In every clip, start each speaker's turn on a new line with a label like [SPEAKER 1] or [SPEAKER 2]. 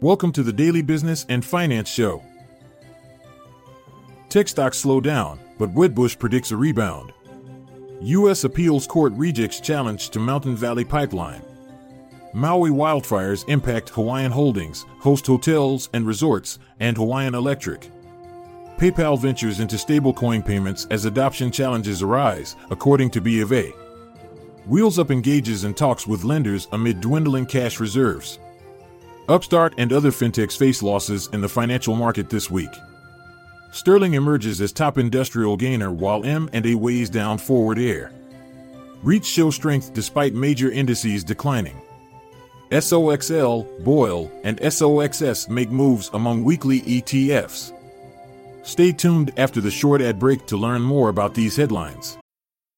[SPEAKER 1] Welcome to the Daily Business and Finance Show. Tech stocks slow down, but Wedbush predicts a rebound. U.S. Appeals Court rejects challenge to Mountain Valley Pipeline. Maui wildfires impact Hawaiian Holdings, Host Hotels and Resorts, and Hawaiian Electric. PayPal ventures into stablecoin payments as adoption challenges arise, according to B of A. Wheels Up engages in talks with lenders amid dwindling cash reserves. Upstart and other fintechs face losses in the financial market this week. Sterling emerges as top industrial gainer while M&A weighs down forward air. REITs show strength despite major indices declining. SOXL, BOIL, and SOXS make moves among weekly ETFs. Stay tuned after the short ad break to learn more about these headlines.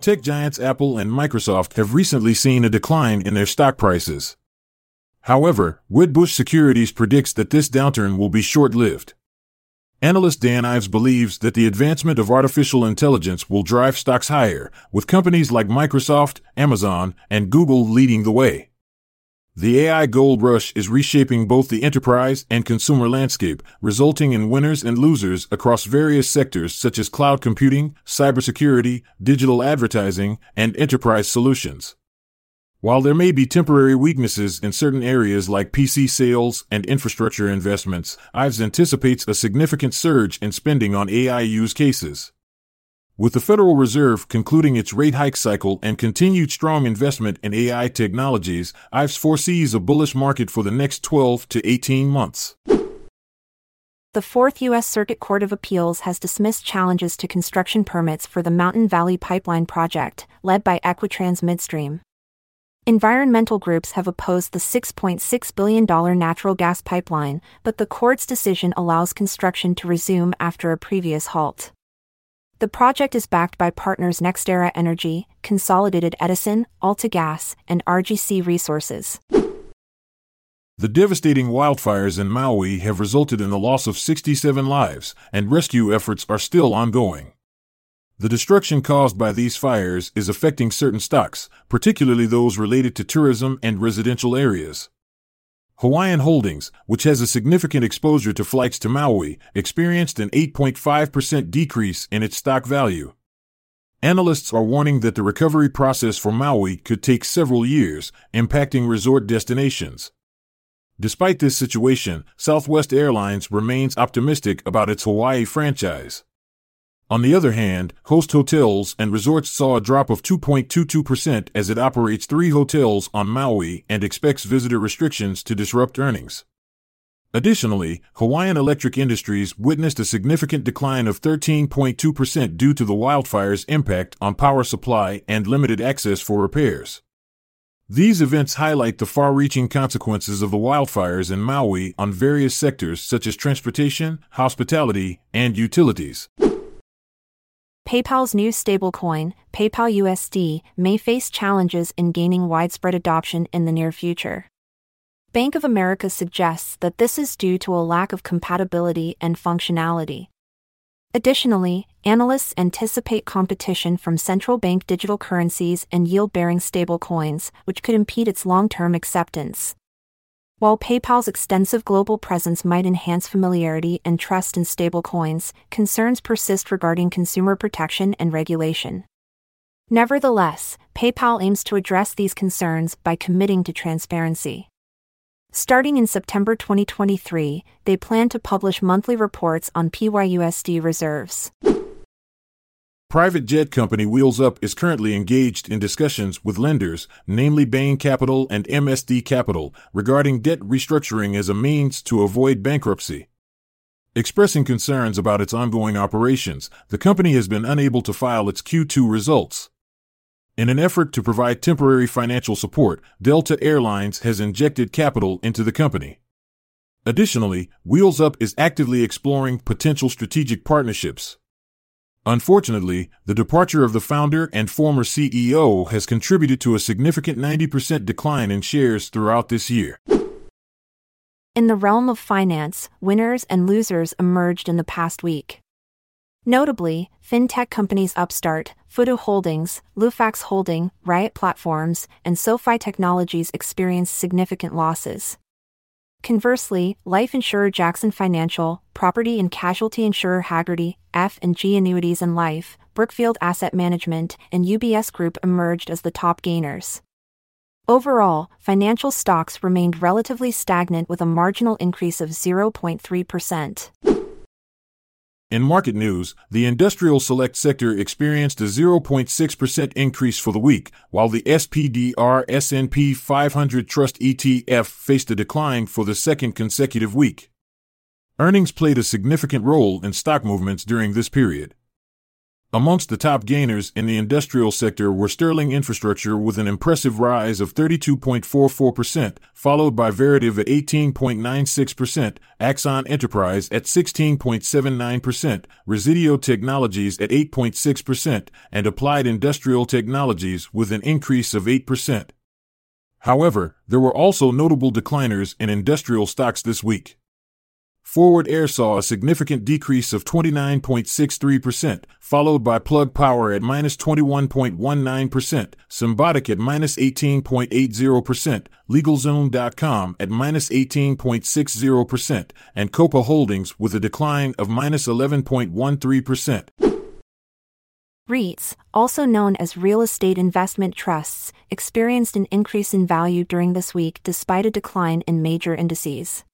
[SPEAKER 1] Tech giants Apple and Microsoft have recently seen a decline in their stock prices. However, Wedbush Securities predicts that this downturn will be short lived. Analyst Dan Ives believes that the advancement of artificial intelligence will drive stocks higher, with companies like Microsoft, Amazon, and Google leading the way. The AI gold rush is reshaping both the enterprise and consumer landscape, resulting in winners and losers across various sectors such as cloud computing, cybersecurity, digital advertising, and enterprise solutions. While there may be temporary weaknesses in certain areas like PC sales and infrastructure investments, Ives anticipates a significant surge in spending on AI use cases. With the Federal Reserve concluding its rate hike cycle and continued strong investment in AI technologies, Ives foresees a bullish market for the next 12 to 18 months.
[SPEAKER 2] The Fourth U.S. Circuit Court of Appeals has dismissed challenges to construction permits for the Mountain Valley Pipeline project, led by Equitrans Midstream. Environmental groups have opposed the $6.6 billion natural gas pipeline, but the court's decision allows construction to resume after a previous halt. The project is backed by partners NextEra Energy, Consolidated Edison, AltaGas, and RGC Resources.
[SPEAKER 1] The devastating wildfires in Maui have resulted in the loss of 67 lives, and rescue efforts are still ongoing. The destruction caused by these fires is affecting certain stocks, particularly those related to tourism and residential areas. Hawaiian Holdings, which has a significant exposure to flights to Maui, experienced an 8.5% decrease in its stock value. Analysts are warning that the recovery process for Maui could take several years, impacting resort destinations. Despite this situation, Southwest Airlines remains optimistic about its Hawaii franchise. On the other hand, Host Hotels and Resorts saw a drop of 2.22% as it operates three hotels on Maui and expects visitor restrictions to disrupt earnings. Additionally, Hawaiian Electric Industries witnessed a significant decline of 13.2% due to the wildfire's impact on power supply and limited access for repairs. These events highlight the far reaching consequences of the wildfires in Maui on various sectors such as transportation, hospitality, and utilities.
[SPEAKER 2] PayPal's new stablecoin, PayPal USD, may face challenges in gaining widespread adoption in the near future. Bank of America suggests that this is due to a lack of compatibility and functionality. Additionally, analysts anticipate competition from central bank digital currencies and yield bearing stablecoins, which could impede its long term acceptance. While PayPal's extensive global presence might enhance familiarity and trust in stablecoins, concerns persist regarding consumer protection and regulation. Nevertheless, PayPal aims to address these concerns by committing to transparency. Starting in September 2023, they plan to publish monthly reports on PYUSD reserves.
[SPEAKER 1] Private jet company Wheels Up is currently engaged in discussions with lenders, namely Bain Capital and MSD Capital, regarding debt restructuring as a means to avoid bankruptcy. Expressing concerns about its ongoing operations, the company has been unable to file its Q2 results. In an effort to provide temporary financial support, Delta Airlines has injected capital into the company. Additionally, Wheels Up is actively exploring potential strategic partnerships. Unfortunately, the departure of the founder and former CEO has contributed to a significant 90% decline in shares throughout this year.
[SPEAKER 2] In the realm of finance, winners and losers emerged in the past week. Notably, fintech companies Upstart, Futu Holdings, Lufax Holding, Riot Platforms, and SoFi Technologies experienced significant losses. Conversely, life insurer Jackson Financial, property and casualty insurer Hagerty, F&G Annuities and Life, Brookfield Asset Management, and UBS Group emerged as the top gainers. Overall, financial stocks remained relatively stagnant with a marginal increase of 0.3%.
[SPEAKER 1] In market news, the industrial select sector experienced a 0.6% increase for the week, while the SPDR S&P 500 Trust ETF faced a decline for the second consecutive week. Earnings played a significant role in stock movements during this period. Amongst the top gainers in the industrial sector were Sterling Infrastructure with an impressive rise of 32.44%, followed by Veritiv at 18.96%, Axon Enterprise at 16.79%, Resideo Technologies at 8.6%, and Applied Industrial Technologies with an increase of 8%. However, there were also notable decliners in industrial stocks this week. Forward Air saw a significant decrease of 29.63%, followed by Plug Power at minus 21.19%, Symbotic at minus 18.80%, LegalZoom.com at minus 18.60%, and Copa Holdings with a decline of minus 11.13%.
[SPEAKER 2] REITs, also known as real estate investment trusts, experienced an increase in value during this week despite a decline in major indices.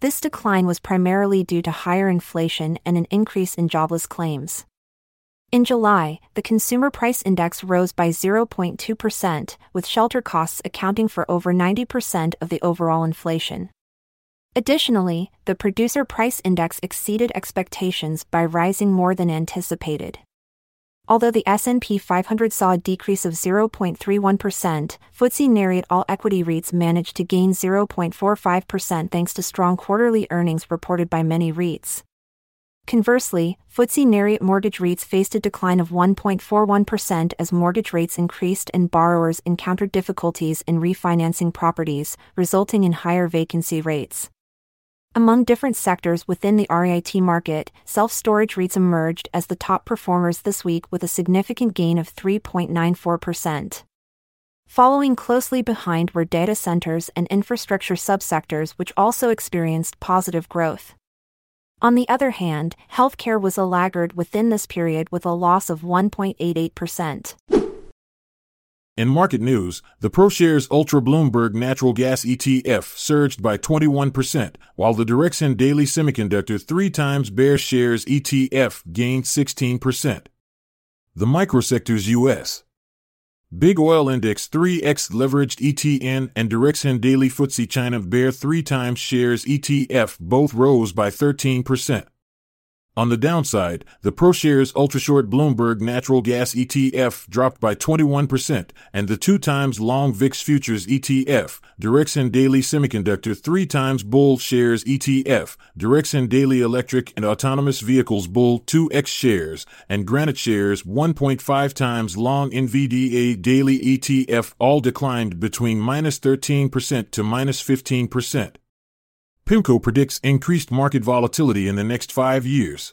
[SPEAKER 2] This decline was primarily due to higher inflation and an increase in jobless claims. In July, the Consumer Price Index rose by 0.2%, with shelter costs accounting for over 90% of the overall inflation. Additionally, the Producer Price Index exceeded expectations by rising more than anticipated. Although the S&P 500 saw a decrease of 0.31%, FTSE Nareit All Equity REITs managed to gain 0.45% thanks to strong quarterly earnings reported by many REITs. Conversely, FTSE Nareit Mortgage REITs faced a decline of 1.41% as mortgage rates increased and borrowers encountered difficulties in refinancing properties, resulting in higher vacancy rates. Among different sectors within the REIT market, self storage REITs emerged as the top performers this week with a significant gain of 3.94%. Following closely behind were data centers and infrastructure subsectors, which also experienced positive growth. On the other hand, healthcare was a laggard within this period with a loss of 1.88%.
[SPEAKER 1] In market news, the ProShares Ultra Bloomberg Natural Gas ETF surged by 21%, while the Direxion Daily Semiconductor 3 times Bear Shares ETF gained 16%. The Microsectors US Big Oil Index 3x Leveraged ETN and Direxion Daily FTSE China Bear 3 times Shares ETF both rose by 13%. On the downside, the ProShares Ultrashort Bloomberg Natural Gas ETF dropped by 21%, and the two times long VIX Futures ETF, Direxion Daily Semiconductor 3 times Bull Shares ETF, Direxion Daily Electric and Autonomous Vehicles Bull 2X Shares, and Granite Shares 1.5 times long NVDA Daily ETF all declined between minus 13% to minus 15%. PIMCO predicts increased market volatility in the next five years.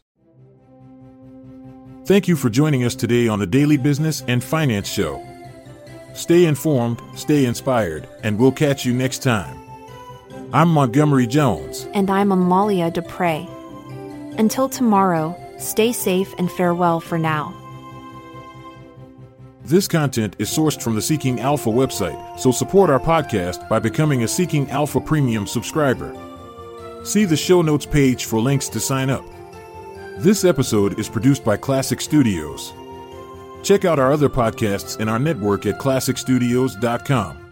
[SPEAKER 1] Thank you for joining us today on the Daily Business and Finance Show. Stay informed, stay inspired, and we'll catch you next time. I'm Montgomery Jones.
[SPEAKER 2] And I'm Amalia Dupre. Until tomorrow, stay safe and farewell for now.
[SPEAKER 1] This content is sourced from the Seeking Alpha website, so support our podcast by becoming a Seeking Alpha Premium subscriber. See the show notes page for links to sign up. This episode is produced by Klassic Studios. Check out our other podcasts in our network at klassicstudios.com.